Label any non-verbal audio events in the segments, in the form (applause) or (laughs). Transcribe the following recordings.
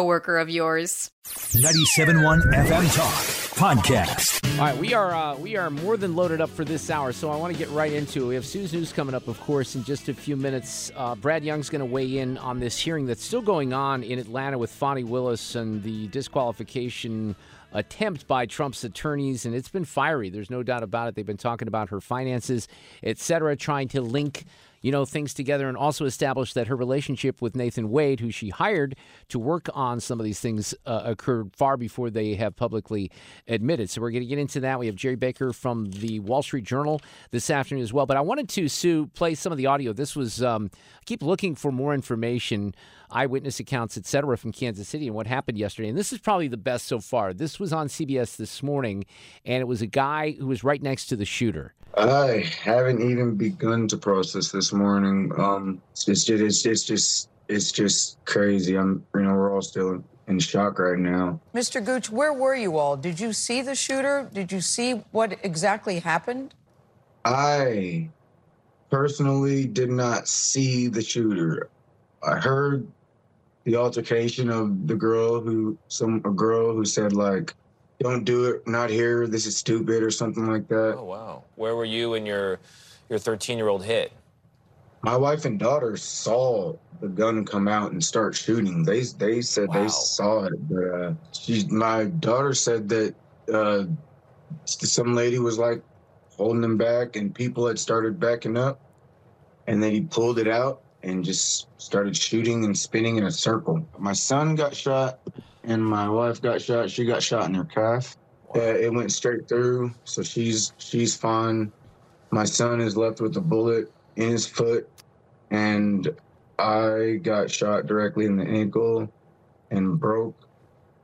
of yours. 97.1 FM Talk Podcast. All right, we are uh, we are more than loaded up for this hour, so I want to get right into it. We have Sue's News coming up, of course, in just a few minutes. Uh, Brad Young's going to weigh in on this hearing that's still going on in Atlanta with Fani Willis and the disqualification attempt by Trump's attorneys, and it's been fiery. There's no doubt about it. They've been talking about her finances, et cetera, trying to link you know, things together and also established that her relationship with Nathan Wade, who she hired to work on some of these things, uh, occurred far before they have publicly admitted. So we're going to get into that. We have Gerry Baker from the Wall Street Journal this afternoon as well. But I wanted to, Sue, play some of the audio. This was, um, I keep looking for more information, eyewitness accounts, et cetera, from Kansas City and what happened yesterday. And this is probably the best so far. This was on CBS this morning, and it was a guy who was right next to the shooter. I haven't even begun to process this morning. Um, it's just, it's just, it's just, it's just crazy. I'm, you know, we're all still in shock right now. Mr. Gooch, where were you all? Did you see the shooter? Did you see what exactly happened? I personally did not see the shooter. I heard the altercation of the girl who, some a girl who said like, "Don't do it, not here. This is stupid" or something like that. Oh wow. Where were you when your your 13 year old hit? My wife and daughter saw the gun come out and start shooting. They they said Wow. they saw it, but uh, she, my daughter said that uh, some lady was like holding him back, and people had started backing up, and then he pulled it out and just started shooting and spinning in a circle. My son got shot, and my wife got shot. She got shot in her calf. Uh, it went straight through, so she's she's fine. My son is left with a bullet in his foot, and I got shot directly in the ankle and broke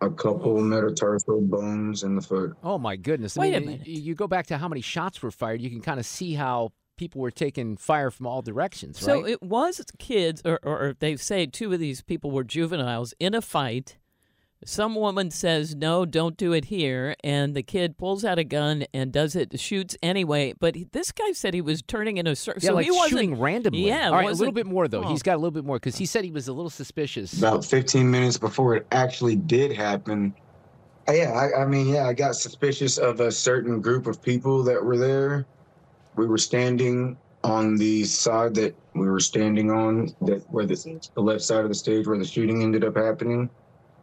a couple metatarsal bones in the foot. Oh my goodness! I Wait a minute. You go back to how many shots were fired. You can kind of see how people were taking fire from all directions, So it was kids, or, or, or they say two of these people were juveniles in a fight. Some woman says, No, don't do it here. And the kid pulls out a gun and does it, shoots anyway. But he, this guy said he was turning in a circle. yeah, so like he wasn't, shooting randomly. Yeah, All right, a little bit more though. Oh. He's got a little bit more because he said he was a little suspicious. About 15 minutes before it actually did happen, uh, yeah, I, I mean, yeah, I got suspicious of a certain group of people that were there. We were standing on the side that we were standing on, that where the, the left side of the stage where the shooting ended up happening.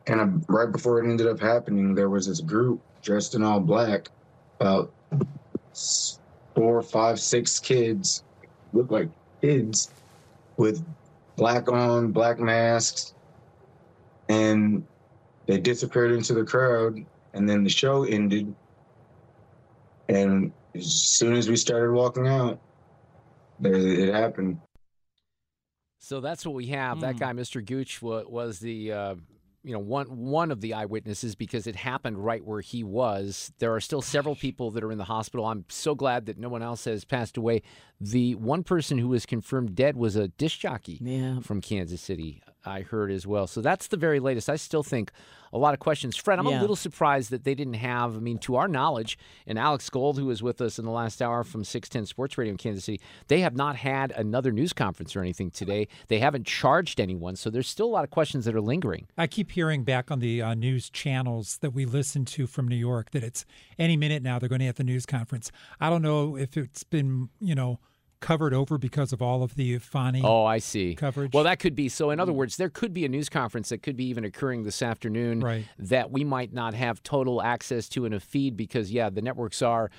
And uh, right before it ended up happening, there was this group dressed in all black, about four, five, six kids, looked like kids, with black on, black masks, and they disappeared into the crowd. And then the show ended, and as soon as we started walking out, there it happened. So that's what we have. That Hmm. guy, Mr. Gooch, was the uh, you know one one of the eyewitnesses because it happened right where he was. There are still several people that are in the hospital. I'm so glad that no one else has passed away. The one person who was confirmed dead was a disc jockey Yeah. from Kansas City. I heard as well. So that's the very latest. I still think a lot of questions. Fred, I'm a little surprised that they didn't have, I mean, to our knowledge, and Alex Gold, who was with us in the last hour from 610 Sports Radio in Kansas City, they have not had another news conference or anything today. They haven't charged anyone. So there's still a lot of questions that are lingering. I keep hearing back on the uh, news channels that we listen to from New York that it's any minute now they're going to have the news conference. I don't know if it's been, you know, covered over because of all of the Fani Oh, I see. coverage. Well, that could be. So, in other mm. words, there could be a news conference that could be even occurring this afternoon Right. that we might not have total access to in a feed because, yeah, the networks are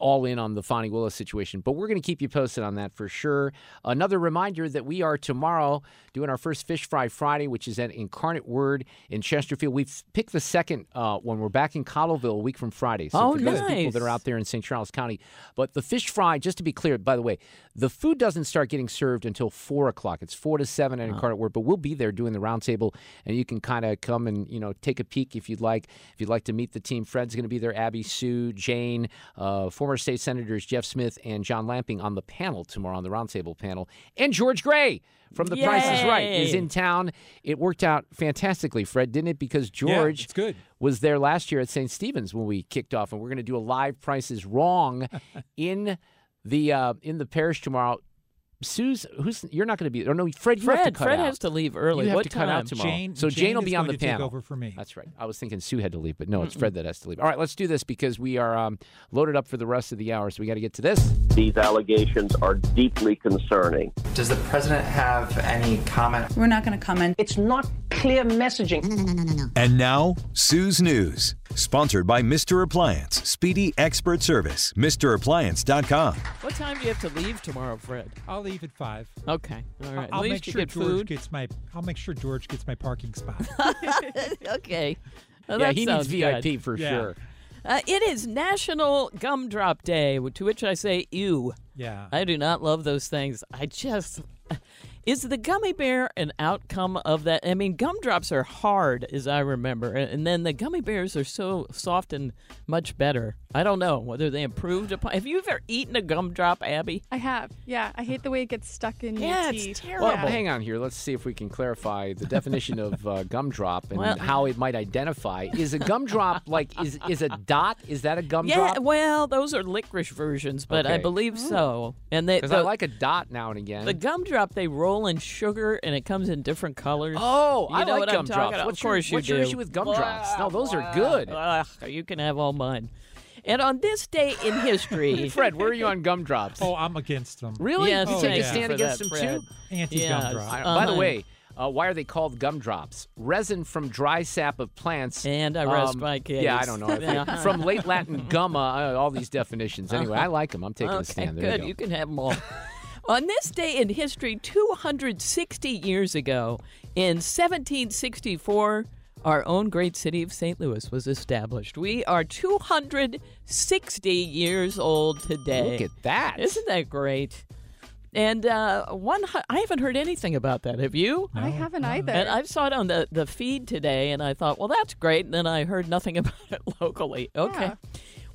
all in on the Fani Willis situation. But we're going to keep you posted on that for sure. Another reminder that we are tomorrow doing our first Fish Fry Friday, which is at Incarnate Word in Chesterfield. We've picked the second uh, one. We're back in Cottleville a week from Friday. So Oh, for those people that are out there in St. Charles County. But the fish fry, just to be clear, by the way, the food doesn't start getting served until four o'clock. It's four to seven at Incarnate Word, but we'll be there doing the roundtable, and you can kind of come and you know take a peek if you'd like. If you'd like to meet the team, Fred's going to be there. Abby, Sue, Jane, uh, former state senators Jeff Smith and John Lamping on the panel tomorrow on the roundtable panel, and George Gray. From The Price is Right is in town. It worked out fantastically, Fred, didn't it? Because George it's good. was there last year at St. Stephen's when we kicked off, and we're going to do a live Prices Wrong (laughs) in the uh, in the parish tomorrow. Sue's, who's you're not going to be? Oh no, Fred, you have to Fred, cut Fred out. has to leave early. You have what to time? cut out tomorrow. Jane- so Jane will be on the to take panel. over for me. That's right. I was thinking Sue had to leave, but no, it's Fred that has to leave. All right, let's do this because we are um, loaded up for the rest of the hour. So we got to get to this. These allegations are deeply concerning. Does the president have any comment? We're not going to comment. It's not clear messaging. And now, Sue's News, sponsored by Mr. Appliance, speedy expert service. MrAppliance.com. What time do you have to leave tomorrow, Fred? I'll leave at five. Okay, all right. I'll At make least you sure get George food. gets my. I'll make sure George gets my parking spot. (laughs) okay. Well, yeah, that he needs sounds VIP good. for Yeah. sure. Uh, it is National Gumdrop Day, to which I say, ew. yeah. I do not love those things. I just. Is the gummy bear an outcome of that? I mean, gumdrops are hard, as I remember, and then the gummy bears are so soft and much better. I don't know whether they improved upon. Have you ever eaten a gumdrop, Abby? I have. Yeah, I hate the way it gets stuck in Yeah, your it's teeth. terrible. Well, hang on here. Let's see if we can clarify the definition of uh, gumdrop and Well- how it might identify. Is a gumdrop like is is a dot? Is that a gumdrop? Yeah, well, those are licorice versions, but I believe so. And they, Because I like a dot now and again. the gumdrop they roll in sugar, and it comes in different colors. Oh, you I know like what I'm gumdrops. talking about? What's of your- you what's do. your issue with gumdrops? No, those are good. Ugh, you can have all mine. And on this day in history, (laughs) Fred, where are you on gumdrops? Oh, I'm against them. really? Yes, you Oh, take a stand against that, them Fred. too? Anti Yes. gumdrop. Uh-huh. By the way, uh, why are they called gumdrops? Resin from dry sap of plants. And I rest um, my case. Yeah, I don't know. I Yeah. (laughs) from late Latin gumma, uh, all these definitions. Anyway, I like them. I'm taking okay, a stand. There good. you You, can have them all. (laughs) On this day in history, 260 years ago, in 1764, our own great city of St. Louis was established. We are 260 years old today. Look at that. Isn't that great? And uh, one, I haven't heard anything about that. Have you? I haven't either. And I saw it on the, the feed today, and I thought, well, that's great. And then I heard nothing (laughs) about it locally. Okay.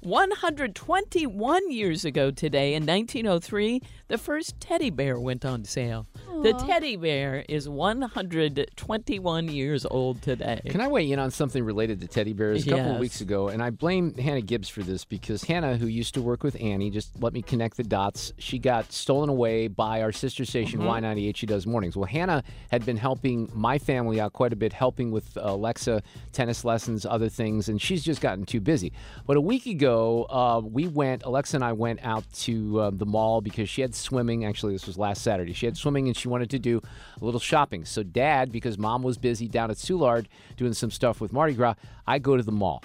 121 years ago today, in 1903, the first teddy bear went on sale. The teddy bear is 121 years old today. Can I weigh in on something related to teddy bears? A couple of weeks ago, and I blame Hannah Gibbs for this because Hannah, who used to work with Annie, just let me connect the dots. She got stolen away by our sister station Mhm. Y98. She does mornings. Well, Hannah had been helping my family out quite a bit, helping with Alexa tennis lessons, other things, and she's just gotten too busy. But a week ago, uh, we went. Alexa and I went out to uh, the mall because she had swimming. Actually, this was last Saturday. She had swimming, and she wanted to do a little shopping. So, Dad, because Mom was busy down at Soulard doing some stuff with Mardi Gras, I go to the mall.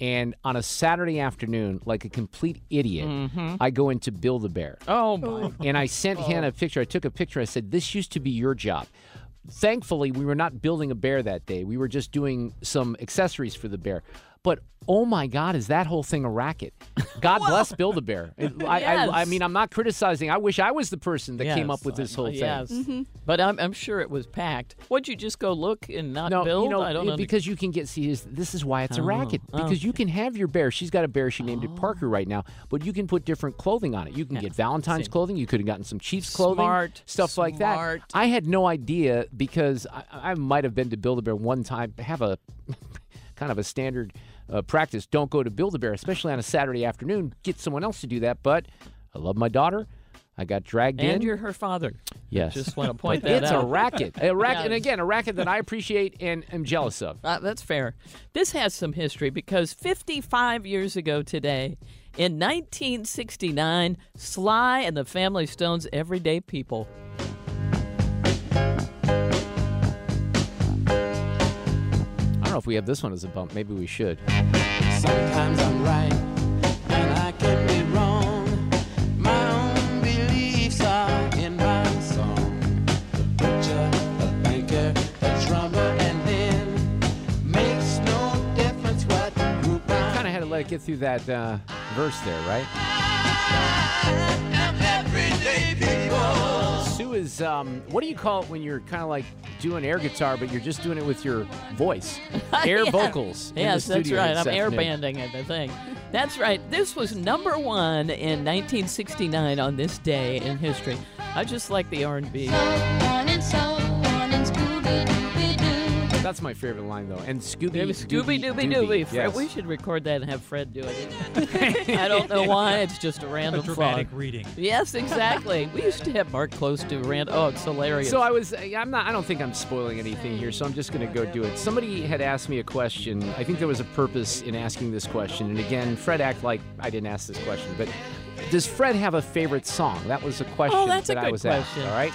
And on a Saturday afternoon, like a complete idiot, Mhm. I go into Build a Bear. Oh, my. And I sent Hannah a picture. I took a picture. I said, This used to be your job. Thankfully, we were not building a bear that day. We were just doing some accessories for the bear. But oh my God, is that whole thing a racket? (laughs) God bless Build a Bear. (laughs) I, I, I mean, I'm not criticizing. I wish I was the person that came up with this uh, whole thing. Yes. Mm-hmm. But I'm, I'm sure it was packed. Would you just go look and not No, build? you know, I don't it- know. because you can get see. This is why it's a Oh, racket because you can have your bear. She's got a bear. She named it Parker oh. right now, but you can put different clothing on it. You can get Valentine's See. clothing. You could have gotten some Chiefs clothing, Smart, stuff like that. smart. I had no idea because I, I might have been to Build a Bear one time. Have a kind of a standard uh, practice. Don't go to Build a Bear, especially on a Saturday afternoon. Get someone else to do that. But I love my daughter. I got dragged And in. And you're her father. Yes. Just want to (laughs) point that it's out. It's a racket. A racket, Yeah. and again, a racket that I appreciate and am jealous of. Uh, that's fair. This has some history because 55 years ago today, in 1969, Sly and the Family Stone's Everyday People. Don't know if we have this one as a bump. Maybe we should. Sometimes I'm right to get through that uh, verse there, right? everyday people. Sue is, um, what do you call it when you're kind of like doing air guitar, but you're just doing it with your voice? (laughs) Air Yeah. vocals. in the Yes, that's right. I'm air banding it, I think. That's right. This was number one in 1969 on this day in history. I just like the R&B. That's my favorite line, though. And Scooby It was Scooby Dooby Dooby. Fred, Yes. We should record that and have Fred do it. (laughs) I don't know why. It's just a random a dramatic thought. reading. Yes, exactly. we used to have Mark close to random. Oh, it's hilarious. So I was, uh, I'm not, I don't think I'm spoiling anything here, so I'm just going to go do it. Somebody had asked me a question. I think there was a purpose in asking this question. And again, Fred act like I didn't ask this question, but does Fred have a favorite song? That was a oh, question Oh, that's a that I was question. asked. All right.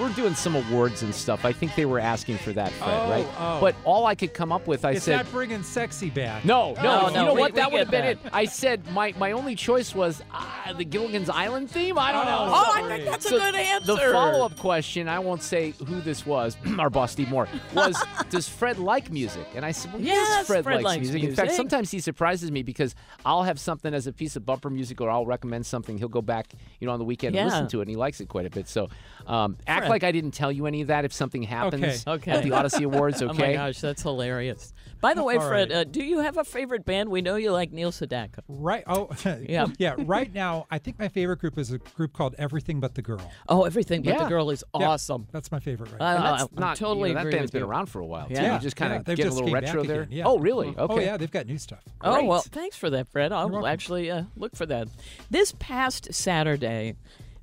We're doing some awards and stuff. I think they were asking for that, Fred, Oh, right? oh. But all I could come up with, I it's said, not bringing sexy back. no, no, Oh, you no, know we- what? we That would have been it. I said my, my only choice was uh, the Gilligan's Island theme. I don't know. Oh, I think that's a good answer. The follow up question, I won't say who this was, (clears throat) our boss Steve Moore, was (laughs) Does Fred like music? And I said, Well, yes, Yes, Fred, Fred likes, likes music. In fact, sometimes he surprises me because I'll have something as a piece of bumper music or I'll recommend something. He'll go back, you know, on the weekend and listen to it, and he likes it quite a bit. So um, act like I didn't tell you any of that if something happens Okay. at the Odyssey Awards, okay? (laughs) Oh my gosh, that's hilarious. By the way, All Fred, right. uh, do you have a favorite band? We know you like Neil Sedaka. Right. Oh, (laughs) Yeah. yeah. Right now, I think my favorite group is a group called Everything But the Girl. Oh, everything but the girl is Yeah, awesome. that's my favorite right I- now. And that's I'm not totally you know, that agree band's with been you. around for a while. too. Yeah. You just kind of they've get a little retro there. again, yeah. Oh, really? Okay. Oh yeah, they've got new stuff. Oh well, thanks for that, Fred. I'll welcome. actually uh, look for that. This past Saturday,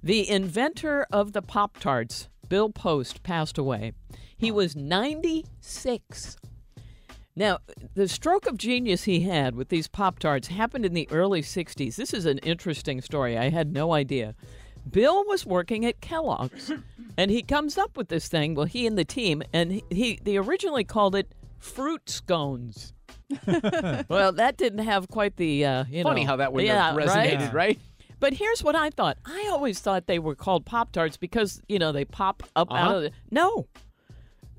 the inventor of the Pop Tarts, Bill Post, passed away. He was 96. Now, the stroke of genius he had with these Pop Tarts happened in the early 60s. This is an interesting story. I had no idea. Bill was working at Kellogg's, (coughs) and he comes up with this thing. Well, he and the team, and he, he they originally called it fruit scones. (laughs) well, that didn't have quite the uh, you Funny know, how that would yeah, have resonated, right? right? But here's what I thought. I always thought they were called Pop Tarts because, you know, they pop up out Uh-huh. of the. No.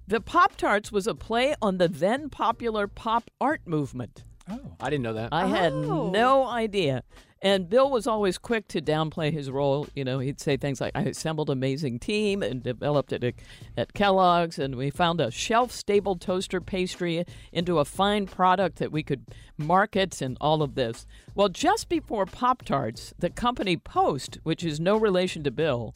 The Pop Tarts was a play on the then popular pop art movement. Oh. I didn't know that. I had Oh. no idea. And Bill was always quick to downplay his role. You know, he'd say things like, I assembled an amazing team and developed it at, Kellogg's, and we found a shelf stable toaster pastry into a fine product that we could market and all of this. Well, just before Pop Tarts, the company Post, which is no relation to Bill,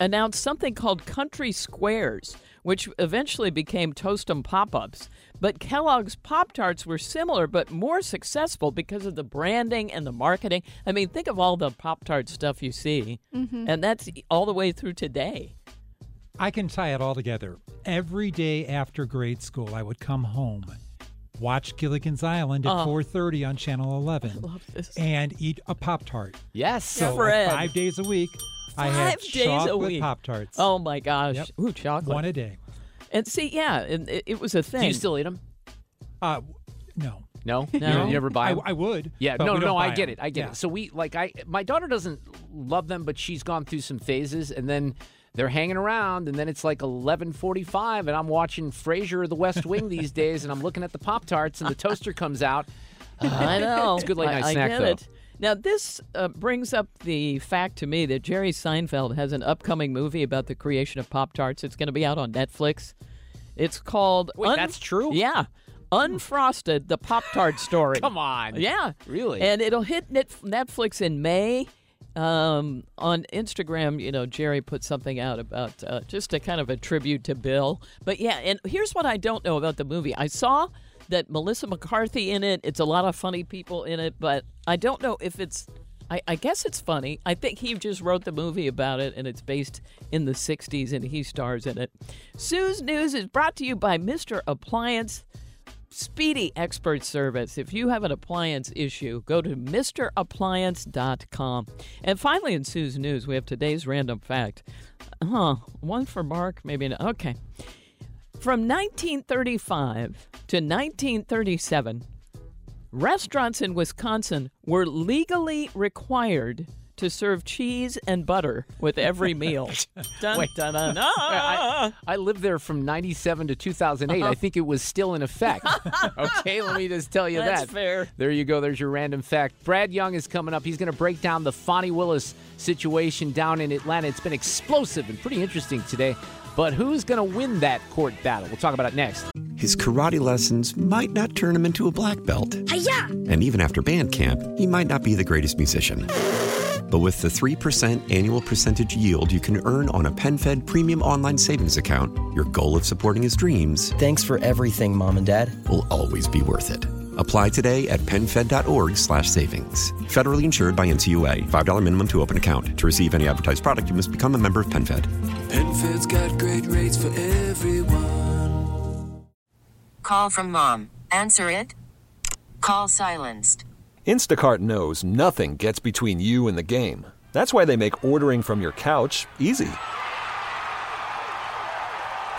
announced something called Country Squares, which eventually became Toast'em Pop Ups. But Kellogg's Pop Tarts were similar but more successful because of the branding and the marketing. I mean, think of all the Pop Tart stuff you see, mm-hmm. and that's all the way through today. I can tie it all together. Every day after grade school, I would come home, watch Gilligan's Island at uh-huh. Oh. 4:30 on Channel 11, Love this. and eat a Pop Tart. Yes. So Fred. five days a week, I had Five days a week. Pop Tarts. Oh my gosh. Yep. Ooh, chocolate. one a day. and see, yeah, and it, it was a thing. Do you still eat them? Uh, no. No, No? You, you ever buy I, 'em? I would. Yeah, but no, we no, don't I get get 'em. it. I get Yeah. it. So we like I my daughter doesn't love them, but she's gone through some phases and then they're hanging around and then it's like 11:45 and I'm watching Frasier or The West Wing these days and I'm looking at the Pop Tarts and the toaster comes out. (laughs) I know. It's a good late I- night I snack, get though. It. Now, this uh, brings up the fact to me that Jerry Seinfeld has an upcoming movie about the creation of Pop Tarts. It's going to be out on Netflix. It's called. Wait, that's true? Yeah. Unfrosted, the Pop Tart story. (laughs) Come on. Yeah. Really? And it'll hit Net- Netflix in May. Um, on Instagram, you know, Jerry put something out about uh, just a kind of a tribute to Bill. But yeah, and here's what I don't know about the movie. I saw that Melissa McCarthy in it. It's a lot of funny people in it, but I don't know if it's I, I guess it's funny. I think he just wrote the movie about it, and it's based in the 60s, and he stars in it. Sue's News is brought to you by Mr. Appliance Speedy Expert Service. If you have an appliance issue, go to MrAppliance.com. And finally, in Sue's News, we have today's random fact. Huh, one for Mark, maybe not. Okay. From 1935 to 1937, restaurants in Wisconsin were legally required to serve cheese and butter with every meal. (laughs) dun, Wait. dun, dun. (laughs) I, ah. I lived there from 97 to 2008. I uh-huh. think it was still in effect. (laughs) okay, let me just tell you That's that. fair. There you go. There's your random fact. Brad Young is coming up. He's going to break down the Fani Willis situation down in Atlanta. It's been explosive and pretty interesting today. But who's going to win that court battle? We'll talk about it next. His karate lessons might not turn him into a black belt. Hiya! And even after band camp, he might not be the greatest musician. But with the 3% annual percentage yield you can earn on a PenFed premium online savings account, your goal of supporting his dreams Thanks for everything, Mom and Dad. will always be worth it. Apply today at penfed.org slash savings. Federally insured by NCUA. $5 minimum to open account. To receive any advertised product, you must become a member of PenFed. PenFed's got great rates for everyone. Call from mom. Answer it. Call silenced. Instacart knows nothing gets between you and the game. That's why they make ordering from your couch easy.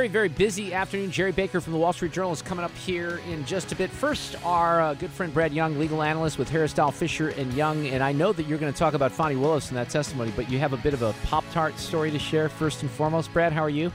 Very, very busy afternoon. Gerry Baker from the Wall Street Journal is coming up here in just a bit. First, our uh, good friend Brad Young, legal analyst with Harris Dow Fischer and Young. And I know that you're going to talk about Fani Willis in that testimony, but you have a bit of a Pop Tart story to share first and foremost. Brad, how are you?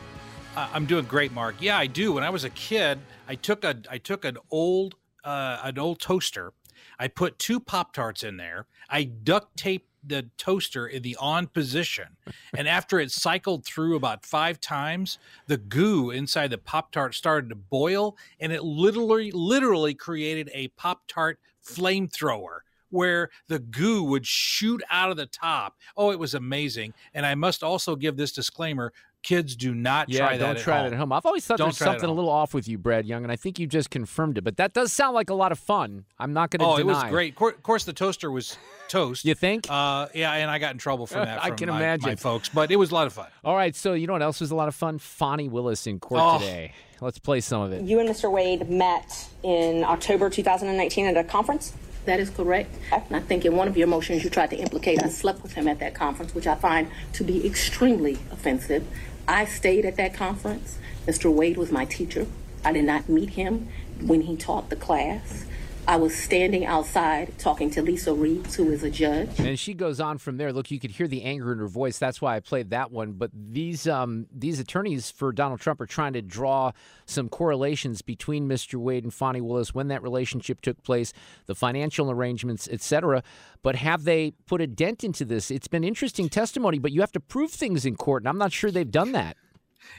I'm doing great, Mark. Yeah, I do. When I was a kid, I took a I took an old uh, an old toaster. I put two Pop Tarts in there. I duct taped the toaster in the on position, and after it cycled through about five times, the goo inside the Pop Tart started to boil, and it literally literally created a Pop Tart flamethrower where the goo would shoot out of the top. Oh, it was amazing. And I must also give this disclaimer kids do not yeah, try that don't at try home. that at home. I've always thought Don't there's try it at something a little off with you, Brad Young, and I think you just confirmed it. But that does sound like a lot of fun. I'm not going to Oh, deny. it was great. Cour- Of course, the toaster was toast. You think? Uh, yeah, and I got in trouble for that. (laughs) I can my, imagine. my folks, but it was a lot of fun. All right, so you know what else was a lot of fun? Fani Willis in court Oh. today. Let's play some of it. You and Mr. Wade met in October 2019 at a conference? That is correct. And I think in one of your motions, you tried to implicate I slept with him at that conference, which I find to be extremely offensive. I stayed at that conference. Mr. Wade was my teacher. I did not meet him when he taught the class. I was standing outside talking to Lisa Reeves, who is a judge. And she goes on from there. Look, you could hear the anger in her voice. That's why I played that one. But these um, these attorneys for Donald Trump are trying to draw some correlations between Mr. Wade and Fani Willis when that relationship took place, the financial arrangements, etc. But have they put a dent into this? It's been interesting testimony, but you have to prove things in court, and I'm not sure they've done that.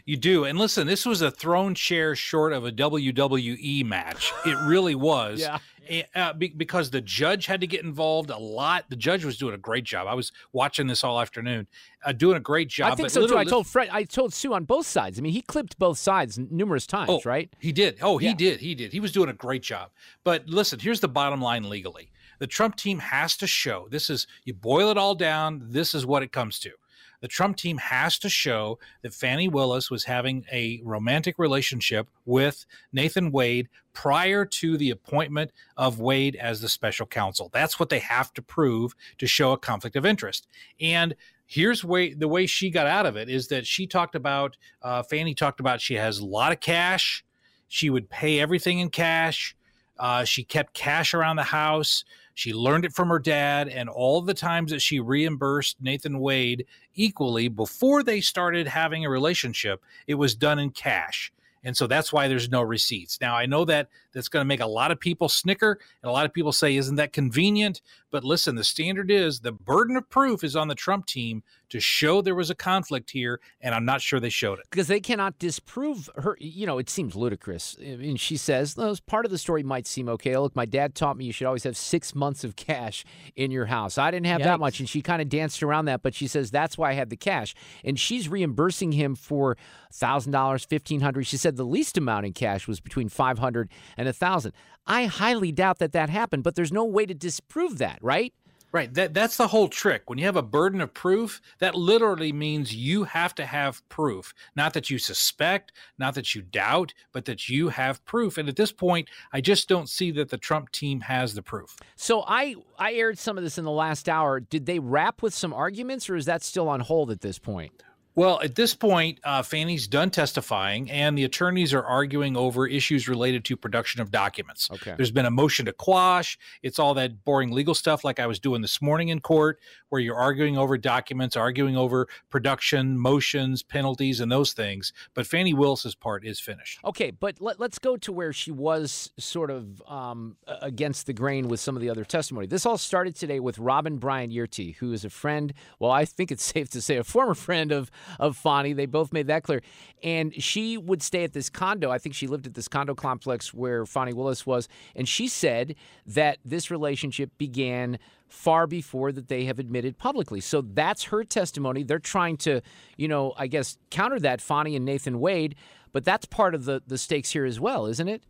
You do. And listen, this was a throne chair short of a WWE match. It really was. (laughs) Yeah. Eh, Uh, be- because the judge had to get involved a lot. The judge was doing a great job. I was watching this all afternoon, uh, doing a great job. I think but so too. I told Fred, I told Sue on both sides. I mean, he clipped both sides numerous times, Oh, right? He did. Oh, he Yeah. did. He did. He was doing a great job. But listen, here's the bottom line legally. The Trump team has to show this is you boil it all down, this is what it comes to. The Trump team has to show that Fani Willis was having a romantic relationship with Nathan Wade prior to the appointment of Wade as the special counsel. That's what they have to prove to show a conflict of interest. And here's way the way she got out of it is that she talked about uh, Fani talked about she has a lot of cash. She would pay everything in cash. Uh, she kept cash around the house. She learned it from her dad, and all the times that she reimbursed Nathan Wade equally before they started having a relationship, it was done in cash. And so that's why there's no receipts. Now, I know that that's going to make a lot of people snicker and a lot of people say, isn't that convenient? But listen, the standard is the burden of proof is on the Trump team to show there was a conflict here. And I'm not sure they showed it. because they cannot disprove her. You know, it seems ludicrous. I mean, she says, "Well, part of the story might seem okay. Look, my dad taught me you should always have six months of cash in your house. I didn't have that much, and she kind of danced around that. But she says that's why I had the cash, and she's reimbursing him for thousand dollars, 1,500. She said the least amount in cash was between five hundred and a thousand. I highly doubt that that happened, but there's no way to disprove that, right? Right. That that's the whole trick. When you have a burden of proof, that literally means you have to have proof. Not that you suspect, not that you doubt, but that you have proof. And at this point, I just don't see that the Trump team has the proof. So I I aired some of this in the last hour. Did they wrap with some arguments, or is that still on hold at this point? Well, at this point, uh, Fani's done testifying, and the attorneys are arguing over issues related to production of documents. Okay. There's been a motion to quash. It's all that boring legal stuff, like I was doing this morning in court, where you're arguing over documents, arguing over production, motions, penalties, and those things. But Fani Willis's part is finished. Okay, but let, let's go to where she was sort of um, against the grain with some of the other testimony. This all started today with Robin Bryant Yeartie, who is a friend. Well, I think it's (laughs) safe to say a former friend of of Fani. They both made that clear. And she would stay at this condo. I think she lived at this condo complex where Fani Willis was, and she said that this relationship began far before that they have admitted publicly. So that's her testimony. They're trying to, you know, I guess counter that Fani and Nathan Wade, but that's part of the the stakes here as well, isn't it?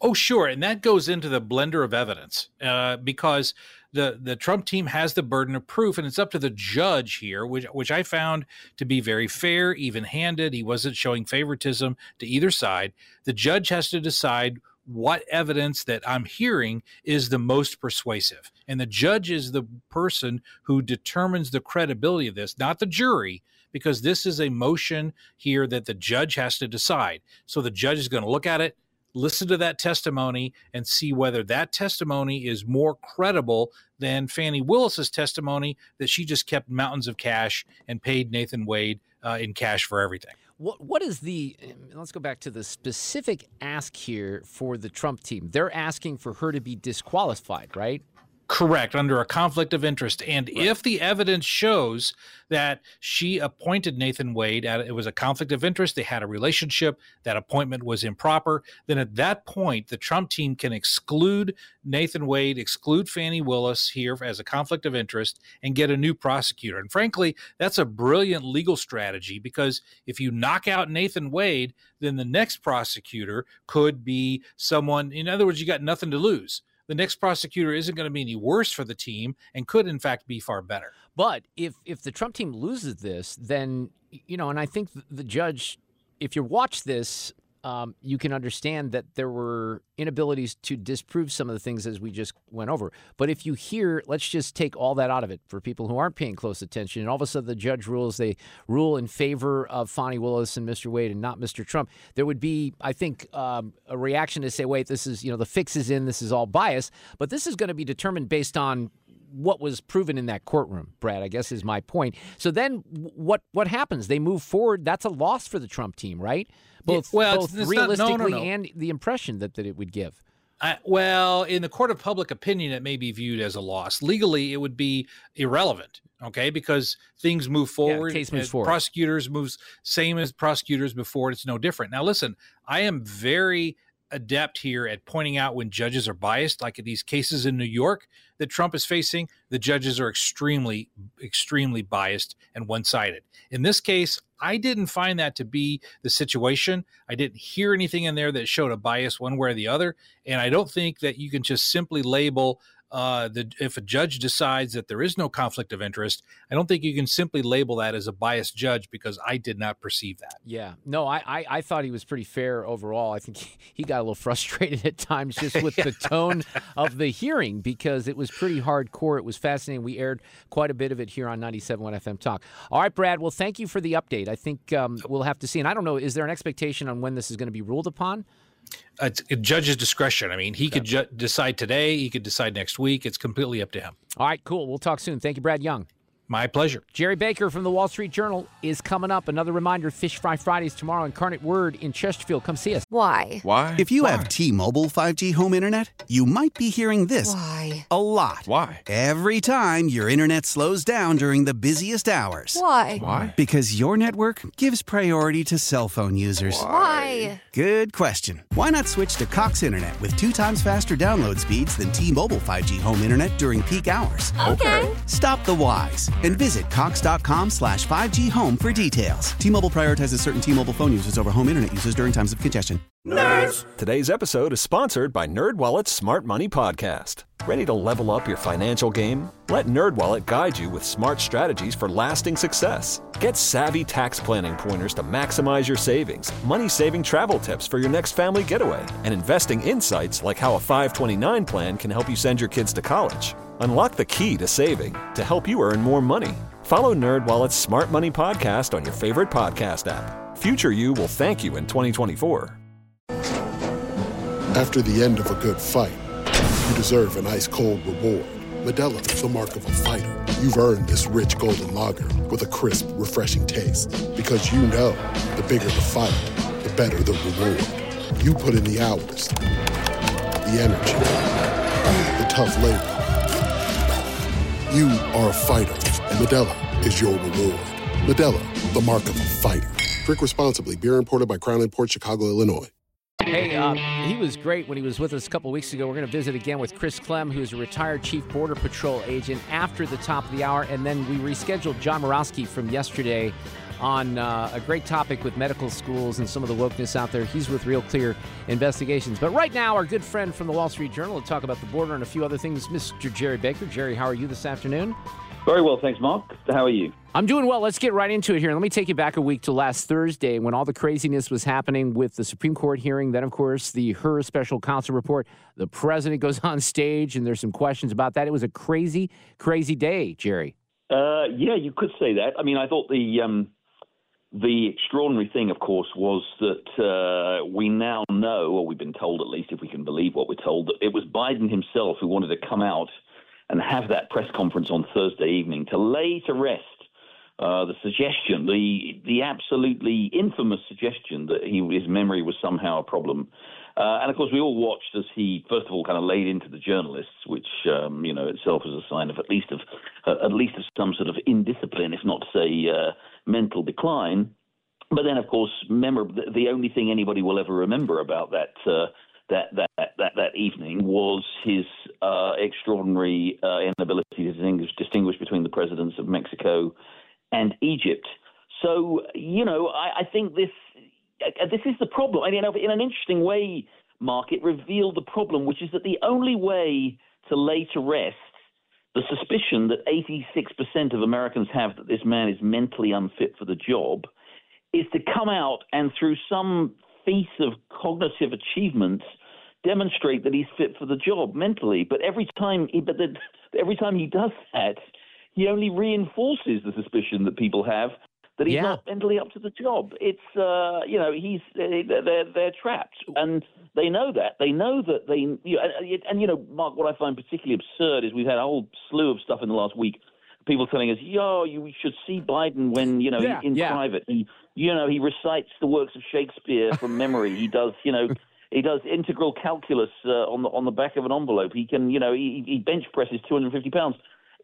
Oh, sure, and that goes into the blender of evidence uh, because the the Trump team has the burden of proof, and it's up to the judge here, which which I found to be very fair, even handed. He wasn't showing favoritism to either side. The judge has to decide what evidence that I'm hearing is the most persuasive, and the judge is the person who determines the credibility of this, not the jury. Because this is a motion here that the judge has to decide. So the judge is going to look at it, listen to that testimony and see whether that testimony is more credible than Fani Willis's testimony that she just kept mountains of cash and paid Nathan Wade uh, in cash for everything. What what is the let's go back to the specific ask here for the Trump team. They're asking for her to be disqualified, right? Correct, under a conflict of interest. And if the evidence shows that she appointed Nathan Wade, at, it was a conflict of interest, they had a relationship, that appointment was improper, then at that point, the Trump team can exclude Nathan Wade, exclude Fani Willis here as a conflict of interest, and get a new prosecutor. And frankly, that's a brilliant legal strategy because if you knock out Nathan Wade, then the next prosecutor could be someone, in other words, you got nothing to lose the next prosecutor isn't going to be any worse for the team and could in fact be far better. But if if the Trump team loses this, then you know, and I think the judge, if you watch this, um, you can understand that there were inabilities to disprove some of the things as we just went over. But if you hear, let's just take all that out of it for people who aren't paying close attention, and all of a sudden the judge rules they rule in favor of Fani Willis and Mr. Wade and not Mr. Trump, there would be, I think, um, a reaction to say, wait, this is you know the fix is in, this is all bias, but this is going to be determined based on what was proven in that courtroom, Brad, I guess is my point. So then what what happens? They move forward. That's a loss for the Trump team, right? Both, Yeah, well, both it's- it's not- no, no, realistically no. and the impression that, that it would give. I, well, in the court of public opinion, it may be viewed as a loss. Legally, it would be irrelevant. Okay, because things move forward. case moves forward. Prosecutors moves same as prosecutors before. It's no different. Now, listen, I am very adept here at pointing out when judges are biased, like in these cases in New York that Trump is facing. The judges are extremely, extremely biased and one-sided. In this case, I didn't find that to be the situation. I didn't hear anything in there that showed a bias one way or the other, and I don't think that you can just simply label uh, the if a judge decides that there is no conflict of interest. I don't think you can simply label that as a biased judge because I did not perceive that. Yeah, no, I, I, I thought he was pretty fair overall. I think (laughs) he, got a little frustrated at times just with the (laughs) tone of the hearing because it was pretty hardcore. It was fascinating. We aired quite a bit of it here on 97.1 FM Talk. All right, Brad. Well, thank you for the update. I think um, we'll have to see. And I don't know, is there an expectation on when this is going to be ruled upon? It's a judge's discretion. I mean, he could ju- decide today. He could decide next week. It's completely up to him. All right, cool. We'll talk soon. Thank you, Brad Young. My pleasure. Gerry Baker from the Wall Street Journal is coming up. Another reminder Fish Fry Fridays tomorrow. Incarnate Word in Chesterfield. Come see us. Why? Why? If you have T Mobile 5G home internet, you might be hearing this Why? a lot. Why? Every time your internet slows down during the busiest hours. Why? Why? Because your network gives priority to cell phone users. Why? Good question. Why not switch to Cox Internet with two times faster download speeds than T Mobile 5G home internet during peak hours? Okay. Stop the whys and visit Cox.com slash 5G home for details. T Mobile prioritizes certain T Mobile phone users over home internet users during times of congestion. Nerds! Today's episode is sponsored by NerdWallet's Smart Money Podcast. Ready to level up your financial game? Let NerdWallet guide you with smart strategies for lasting success. Get savvy tax planning pointers to maximize your savings, money-saving travel tips for your next family getaway, and investing insights like how a 529 plan can help you send your kids to college. Unlock the key to saving to help you earn more money. Follow NerdWallet's Smart Money Podcast on your favorite podcast app. Future you will thank you in 2024. After the end of a good fight, you deserve an ice cold reward. Modelo is the mark of a fighter. You've earned this rich golden lager with a crisp, refreshing taste. Because you know the bigger the fight, the better the reward. You put in the hours, the energy, the tough labor. You are a fighter, and Modelo is your reward. Modelo, the mark of a fighter. Drink responsibly. Beer imported by Crown Port Chicago, Illinois. Hey, uh, he was great when he was with us a couple weeks ago. We're going to visit again with Chris Clem, who's a retired Chief Border Patrol agent, after the top of the hour. And then we rescheduled John Murawski from yesterday on uh, a great topic with medical schools and some of the wokeness out there. He's with Real Clear Investigations. But right now, our good friend from the Wall Street Journal to talk about the border and a few other things, Mr. Gerry Baker. Gerry, how are you this afternoon? Very well, thanks, Mark. How are you? I'm doing well. Let's get right into it here. Let me take you back a week to last Thursday when all the craziness was happening with the Supreme Court hearing. Then, of course, the Her special counsel report. The president (laughs) goes on stage, and there's some questions about that. It was a crazy, crazy day, Gerry. Uh, yeah, you could say that. I mean, I thought the um, the extraordinary thing, of course, was that uh, we now know, or we've been told at least, if we can believe what we're told, that it was Biden himself who wanted to come out and have that press conference on Thursday evening to lay to rest uh, the suggestion, the the absolutely infamous suggestion that he, his memory was somehow a problem. Uh, and of course, we all watched as he, first of all, kind of laid into the journalists, which um, you know itself is a sign of at least of uh, at least of some sort of indiscipline, if not to say uh, mental decline. But then, of course, memor- the, only thing anybody will ever remember about that uh, that that that that evening was his uh, extraordinary uh, inability to distinguish, distinguish between the presidents of Mexico and Egypt. So you know, I, I think this uh, this is the problem. I mean, in an interesting way, Mark, it revealed the problem, which is that the only way to lay to rest the suspicion that 86% of Americans have that this man is mentally unfit for the job is to come out and through some feat of cognitive achievements demonstrate that he's fit for the job mentally. But every time, he, but the, every time he does that, he only reinforces the suspicion that people have that he's Yeah. not mentally up to the job. It's uh, you know he's they're they're, trapped, and they know that. They know that they you know, and, and you know Mark, what I find particularly absurd is we've had a whole slew of stuff in the last week. People telling us, "Yo, you should see Biden when you know Yeah, in yeah. private. He, you know, he recites the works of Shakespeare from (laughs) memory. He does, you know." He does integral calculus uh, on the on the back of an envelope. He can, you know, he, he bench presses 250 pounds.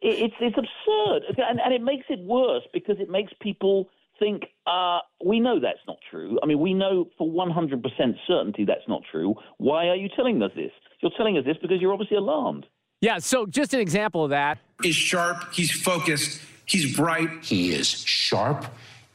It, it's it's absurd, and, and it makes it worse because it makes people think uh, we know that's not true. I mean, we know for 100% certainty that's not true. Why are you telling us this? You're telling us this because you're obviously alarmed. Yeah, so just an example of that. is sharp, he's focused, he's bright. He is sharp,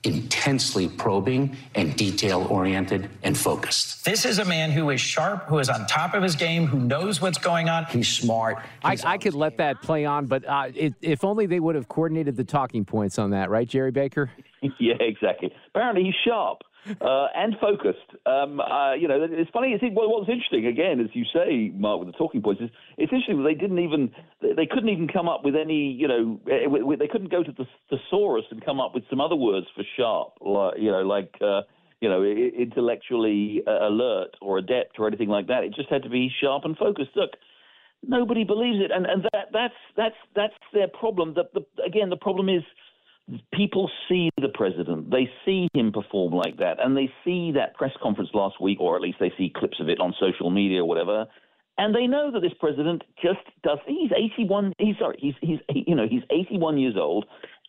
intensely probing, and detail oriented and focused. This is a man who is sharp, who is on top of his game, who knows what's going on. He's smart. I, I could let that play on, but uh, it, if only they would have coordinated the talking points on that, right, Gerry Baker? (laughs) yeah, exactly. Apparently, he's sharp uh, and focused. Um, uh, you know, it's funny. What's interesting, again, as you say, Mark, with the talking points, is it's interesting they didn't even, they- couldn't even come up with any, you know, eh, w- they couldn't go to the thesaurus and come up with some other words for sharp, like, you know, like. Uh, you know, intellectually uh, alert or adept or anything like that. It just had to be sharp and focused. Look, nobody believes it, and and that that's that's that's their problem. The, the again, the problem is people see the president, they see him perform like that, and they see that press conference last week, or at least they see clips of it on social media or whatever. And they know that this president just does. He's 81. He's sorry. He's he's you know he's 81 years old.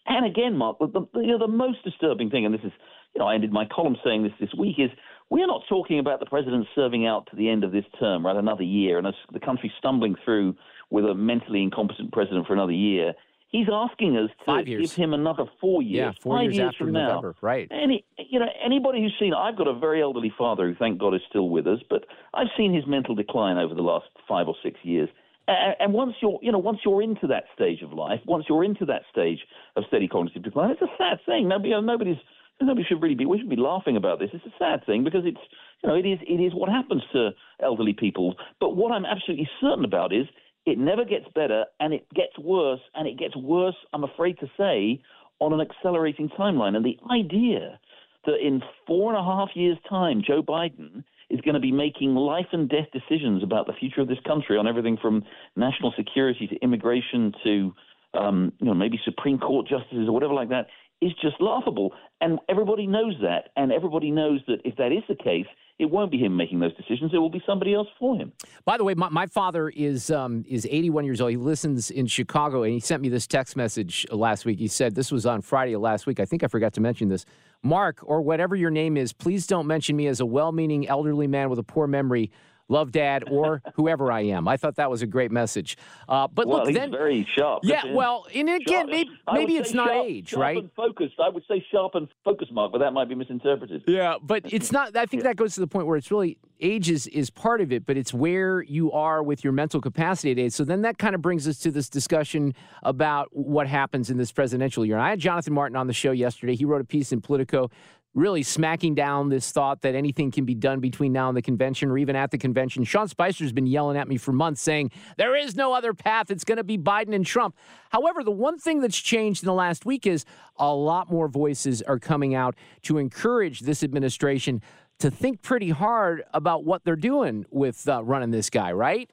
And again, Mark, the, the, you know, the most disturbing thing, and this is, you know, I ended my column saying this this week, is we're not talking about the president serving out to the end of this term, right? Another year, and the country stumbling through with a mentally incompetent president for another year. He's asking us to years. give him another four years. Yeah, four five years after from now. Right. Any, you know, anybody who's seen, I've got a very elderly father who, thank God, is still with us, but I've seen his mental decline over the last five or six years. And, and once you're, you know, once you're into that stage of life, once you're into that stage of steady cognitive decline, it's a sad thing. Nobody, you know, nobody's, nobody should really be, we should be laughing about this. It's a sad thing because it's, you know, it is, it is what happens to elderly people. But what I'm absolutely certain about is it never gets better and it gets worse and it gets worse, I'm afraid to say, on an accelerating timeline. And the idea that in four and a half years' time, Joe Biden is going to be making life and death decisions about the future of this country on everything from national security to immigration to um, you know maybe Supreme Court justices or whatever like that is just laughable. And everybody knows that, and everybody knows that if that is the case, it won't be him making those decisions. It will be somebody else for him. By the way, my, my father is um, is 81 years old. He listens in Chicago, and he sent me this text message last week. He said this was on Friday of last week. I think I forgot to mention this. Mark, or whatever your name is, please don't mention me as a well-meaning elderly man with a poor memory. Love, Dad, or whoever I am. I thought that was a great message. Uh, but well, look, then very sharp. Yeah, isn't well, and again, Sharp- maybe maybe it's not sharp- age, sharp right? And focused. I would say sharp and focused, Mark, but that might be misinterpreted. Yeah, but it's not. I think that goes to the point where it's really age is, is part of it, but it's where you are with your mental capacity at age. So then that kind of brings us to this discussion about what happens in this presidential year. And I had Jonathan Martin on the show yesterday. He wrote a piece in Politico. Really smacking down this thought that anything can be done between now and the convention or even at the convention. Sean Spicer's been yelling at me for months saying there is no other path. It's going to be Biden and Trump. However, the one thing that's changed in the last week is a lot more voices are coming out to encourage this administration to think pretty hard about what they're doing with uh, running this guy, right?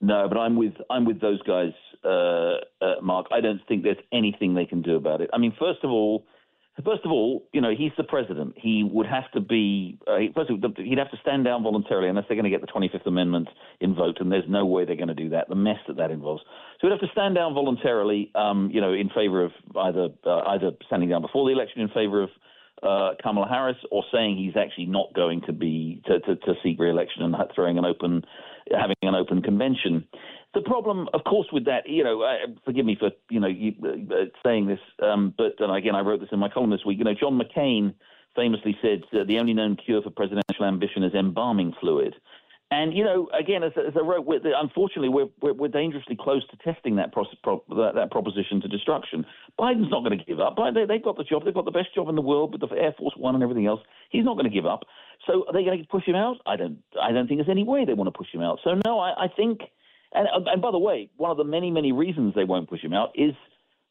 No, but I'm with I'm with those guys, uh, uh, Mark. I don't think there's anything they can do about it. I mean, first of all, first of all, you know, he's the president. He would have to be uh, first of all, he'd have to stand down voluntarily unless they're going to get the 25th Amendment in vote, and there's no way they're going to do that. The mess that that involves. So he'd have to stand down voluntarily, um, you know, in favor of either uh, either standing down before the election in favor of uh, Kamala Harris or saying he's actually not going to be to, to, to seek re-election and throwing an open having an open convention. The problem, of course, with that, you know, uh, forgive me for you know you, uh, saying this, um, but and again, I wrote this in my column this week. You know, John McCain famously said uh, the only known cure for presidential ambition is embalming fluid. And you know, again, as, as I wrote, we're, unfortunately, we're, we're we're dangerously close to testing that, pros, pro, that that proposition to destruction. Biden's not going to give up. They, they've got the job. They've got the best job in the world with the Air Force One and everything else. He's not going to give up. So are they going to push him out? I don't. I don't think there's any way they want to push him out. So no, I, I think. And uh, and by the way, one of the many many reasons they won't push him out is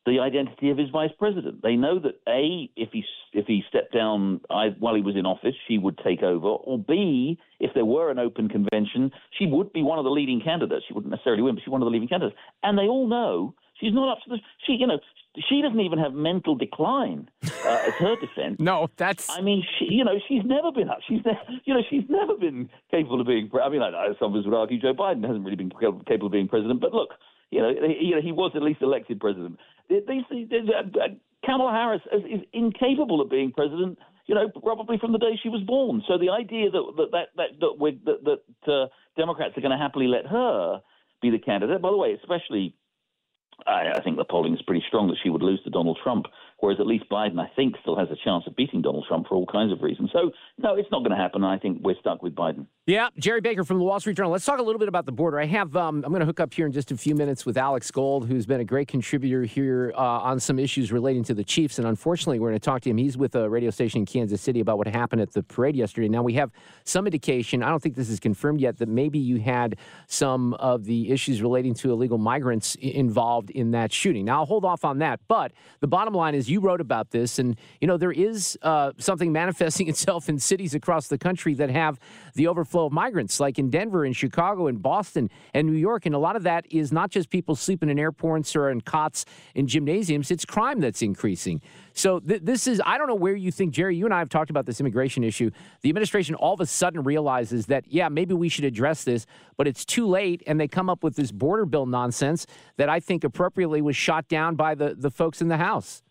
the identity of his vice president. They know that a if he if he stepped down while he was in office, she would take over, or b if there were an open convention, she would be one of the leading candidates. She wouldn't necessarily win, but she's one of the leading candidates. And they all know she's not up to the. She you know she doesn't even have mental decline uh, as her (laughs) defense. no, that's. I mean, she, you know, she's never been up. She's, ne- you know, she's never been capable of being. pre- I mean, I know some of us would argue Joe Biden hasn't really been capable of being president, but look, you know, he, you know, he was at least elected president. These, these, uh, uh, Kamala Harris is, is incapable of being president. You know, probably from the day she was born. So the idea that that that that that, that, that uh, Democrats are going to happily let her be the candidate. By the way, especially I, I think the polling is pretty strong that she would lose to Donald Trump, whereas at least Biden, I think, still has a chance of beating Donald Trump for all kinds of reasons. So, no, it's not going to happen. I think we're stuck with Biden. Yeah, Gerry Baker from the Wall Street Journal. Let's talk a little bit about the border. I have, um, I'm going to hook up here in just a few minutes with Alex Gold, who's been a great contributor here uh, on some issues relating to the Chiefs. And unfortunately, we're going to talk to him. He's with a radio station in Kansas City about what happened at the parade yesterday. Now, we have some indication, I don't think this is confirmed yet, that maybe you had some of the issues relating to illegal migrants involved in that shooting. Now, I'll hold off on that. But the bottom line is you wrote about this, and you know there is uh, something manifesting (laughs) itself in cities across the country that have the overflow of migrants, like in Denver and Chicago and Boston and New York, and a lot of that is not just people sleeping in airports or in cots in gymnasiums; it's crime that's increasing. So th- this is I don't know where you think Gerry. You and I have talked about this immigration issue. The administration all of a sudden realizes that yeah, maybe we should address this, but it's too late, and they come up with this border bill nonsense that I think appropriately was shot down by the the folks in the House.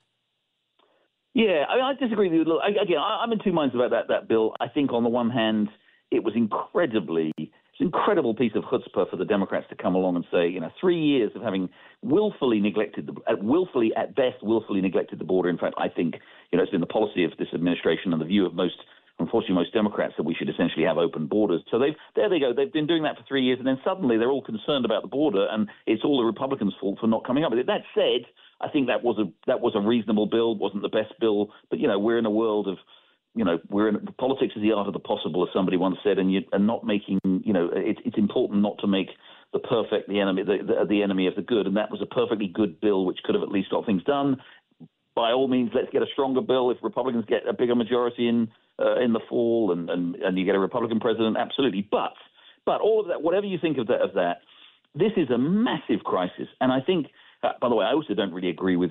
Yeah, I, mean, I disagree with you. Look, again, I, I'm in two minds about that that bill. I think on the one hand, it was incredibly it's an incredible piece of chutzpah for the Democrats to come along and say, you know, three years of having willfully neglected, the, willfully at best, willfully neglected the border. In fact, I think, you know, it's been the policy of this administration and the view of most, unfortunately, most Democrats that we should essentially have open borders. So they've, there they go. They've been doing that for three years, and then suddenly they're all concerned about the border, and it's all the Republicans' fault for not coming up with it. That said, I think that was a that was a reasonable bill. wasn't the best bill, but you know, we're in a world of you know, we're in politics is the art of the possible, as somebody once said, and you and not making, you know, it, it's important not to make the perfect the enemy, the, the, the enemy of the good, and that was a perfectly good bill, which could have at least got things done. By all means, let's get a stronger bill. If Republicans get a bigger majority in uh, in the fall, and, and and you get a Republican president, absolutely. But but all of that, whatever you think of that, of that, this is a massive crisis, and I think. Uh, by the way, I also don't really agree with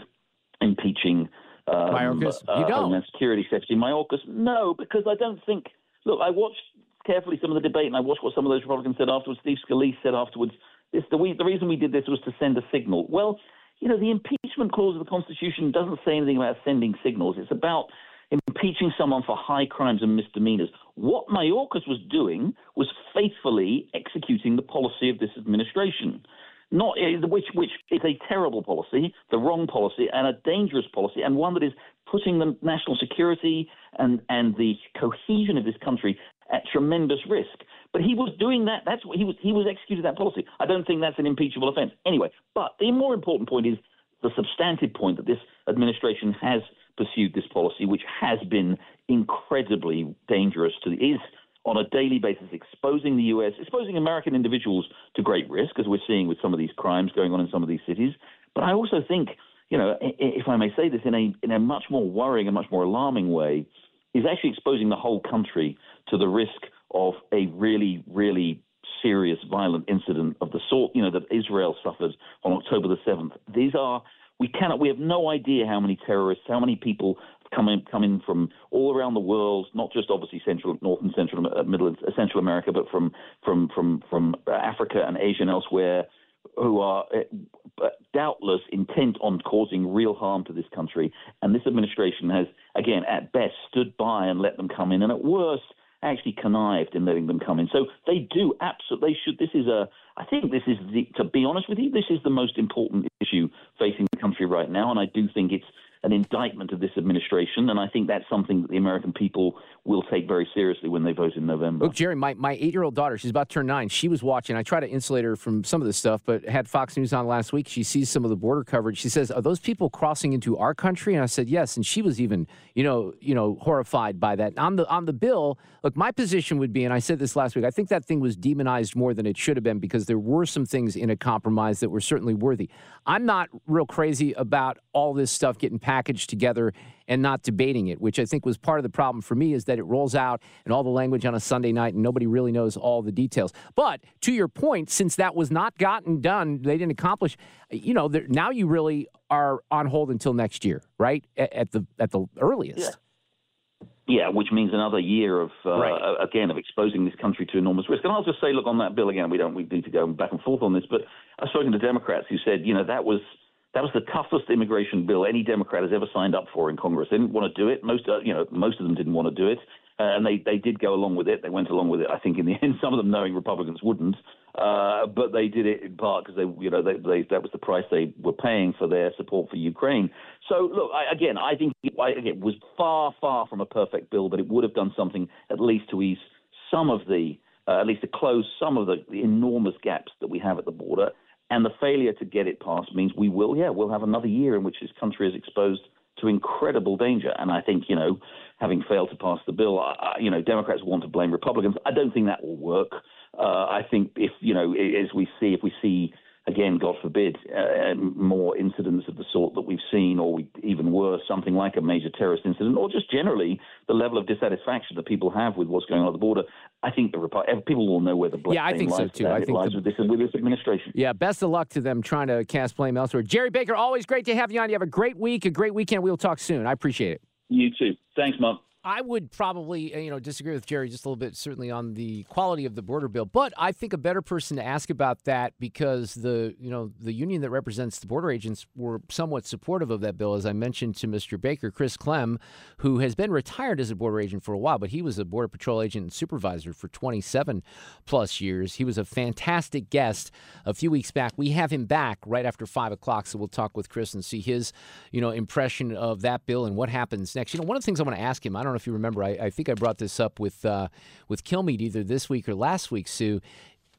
impeaching um, Mayorkas? You uh, don't? Homeland Security Secretary Mayorkas. No, because I don't think. Look, I watched carefully some of the debate, and I watched what some of those Republicans said afterwards. Steve Scalise said afterwards, "This the, we, the reason we did this was to send a signal." Well, you know, the impeachment clause of the Constitution doesn't say anything about sending signals. It's about impeaching someone for high crimes and misdemeanors. What Mayorkas was doing was faithfully executing the policy of this administration not eh, which which is a terrible policy, the wrong policy, and a dangerous policy, and one that is putting the national security and and the cohesion of this country at tremendous risk. But he was doing that. That's what he was. He was executing that policy. I don't think that's an impeachable offence. Anyway, but the more important point is the substantive point that this administration has pursued this policy, which has been incredibly dangerous to the is on a daily basis exposing the U.S., exposing American individuals to great risk, as we're seeing with some of these crimes going on in some of these cities. But I also think, you know, if I may say this in a in a much more worrying and much more alarming way, is actually exposing the whole country to the risk of a really, really serious violent incident of the sort, you know, that Israel suffered on October the 7th. These are we cannot we have no idea how many terrorists, how many people coming coming from all around the world, not just obviously Central, North and Central, uh, Middle, and Central America, but from from from from Africa and Asia and elsewhere, who are uh, doubtless intent on causing real harm to this country. And this administration has, again, at best, stood by and let them come in, and at worst, actually connived in letting them come in. So they do absolutely. They should. This is a. I think this is the. To be honest with you, this is the most important issue facing the country right now, and I do think it's an indictment of this administration, and I think that's something that the American people will take very seriously when they vote in November. Look, Gerry, my, my eight year old daughter, she's about to turn nine. She was watching. I try to insulate her from some of this stuff, but had Fox News on last week. She sees some of the border coverage. She says, "Are those people crossing into our country?" And I said, "Yes." And she was even, you know, you know, horrified by that. On the on the bill, look, my position would be, and I said this last week. I think that thing was demonized more than it should have been because there were some things in a compromise that were certainly worthy. I'm not real crazy about all this stuff getting packaged together and not debating it, which I think was part of the problem for me is that it rolls out and all the language on a Sunday night and nobody really knows all the details. But to your point, since that was not gotten done, they didn't accomplish, you know, now you really are on hold until next year, right? At, at the at the earliest. Yeah. Yeah, which means another year of uh, right. again of exposing this country to enormous risk. And I'll just say, look on that bill again. We don't we need to go back and forth on this, but I've spoken to Democrats who said, you know, that was that was the toughest immigration bill any Democrat has ever signed up for in Congress. They didn't want to do it. Most, uh, you know, most of them didn't want to do it, uh, and they they did go along with it. They went along with it. I think in the (laughs) end, some of them knowing Republicans wouldn't, uh, but they did it in part because they, you know, they, they, that was the price they were paying for their support for Ukraine. So look, I, again, I think it, I, it was far, far from a perfect bill, but it would have done something at least to ease some of the, uh, at least to close some of the, the enormous gaps that we have at the border. And the failure to get it passed means we will, yeah, we'll have another year in which this country is exposed to incredible danger. And I think, you know, having failed to pass the bill, I, you know, Democrats want to blame Republicans. I don't think that will work. Uh, I think if, you know, as we see, if we see again, God forbid, uh, more incidents of the sort that we've seen, or we, even worse, something like a major terrorist incident, or just generally the level of dissatisfaction that people have with what's going on at the border, I think the Repu- people will know where the blame Yeah, I think so, lies, too. uh, I think lies the- with this with this administration. Yeah, best of luck to them trying to cast blame elsewhere. Gerry Baker, always great to have you on. You have a great week, a great weekend. We'll talk soon. I appreciate it. You too. Thanks, Mom. I would probably, uh, you know, disagree with Gerry just a little bit, certainly on the quality of the border bill. But I think a better person to ask about that because the, you know, the union that represents the border agents were somewhat supportive of that bill, as I mentioned to Mr. Baker, Chris Clem, who has been retired as a border agent for a while, but he was a border patrol agent and supervisor for 27 plus years. He was a fantastic guest a few weeks back. We have him back right after five o'clock, so we'll talk with Chris and see his, you know, impression of that bill and what happens next. You know, one of the things I want to ask him, I don't know if you remember, I, I think I brought this up with uh, with Kilmeade either this week or last week, Sue.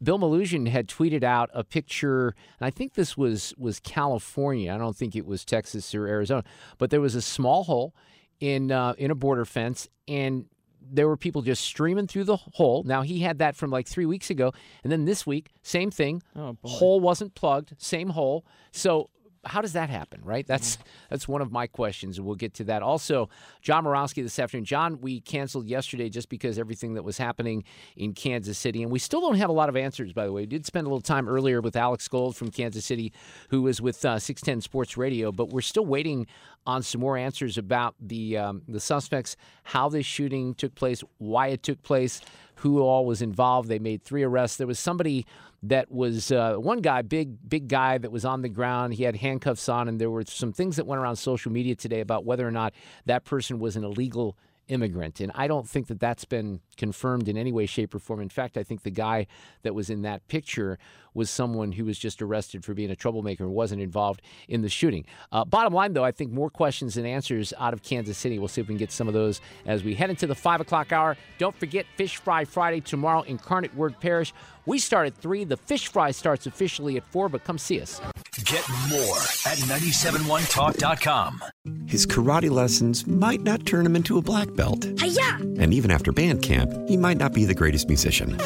Bill Melugin had tweeted out a picture, and I think this was was California. I don't think it was Texas or Arizona, but there was a small hole in uh, in a border fence, and there were people just streaming through the hole. Now he had that from like three weeks ago, and then this week, same thing. Oh. Hole wasn't plugged, same hole. So how does that happen, right? That's that's one of my questions, and we'll get to that. Also, John Murawski this afternoon. John, we canceled yesterday just because everything that was happening in Kansas City, and we still don't have a lot of answers. By the way, we did spend a little time earlier with Alex Gold from Kansas City, who was with uh, 610 Sports Radio, but we're still waiting on some more answers about the um, the suspects, how this shooting took place, why it took place, who all was involved. They made three arrests. There was somebody that was uh, one guy, big big guy that was on the ground. He had handcuffs on, and there were some things that went around social media today about whether or not that person was an illegal immigrant. And I don't think that that's been confirmed in any way, shape, or form. In fact, I think the guy that was in that picture was someone who was just arrested for being a troublemaker and wasn't involved in the shooting. Uh, bottom line, though, I think more questions than answers out of Kansas City. We'll see if we can get some of those as we head into the 5 o'clock hour. Don't forget Fish Fry Friday tomorrow, Incarnate Word Parish. We start at 3. The Fish Fry starts officially at 4, but come see us. Get more at 971talk.com. His karate lessons might not turn him into a black belt. And even after band camp, he might not be the greatest musician.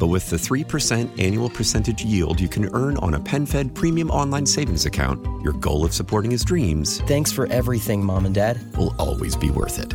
But with the 3% annual percentage yield you can earn on a PenFed premium online savings account, your goal of supporting his dreams Thanks for everything, Mom and Dad. will always be worth it.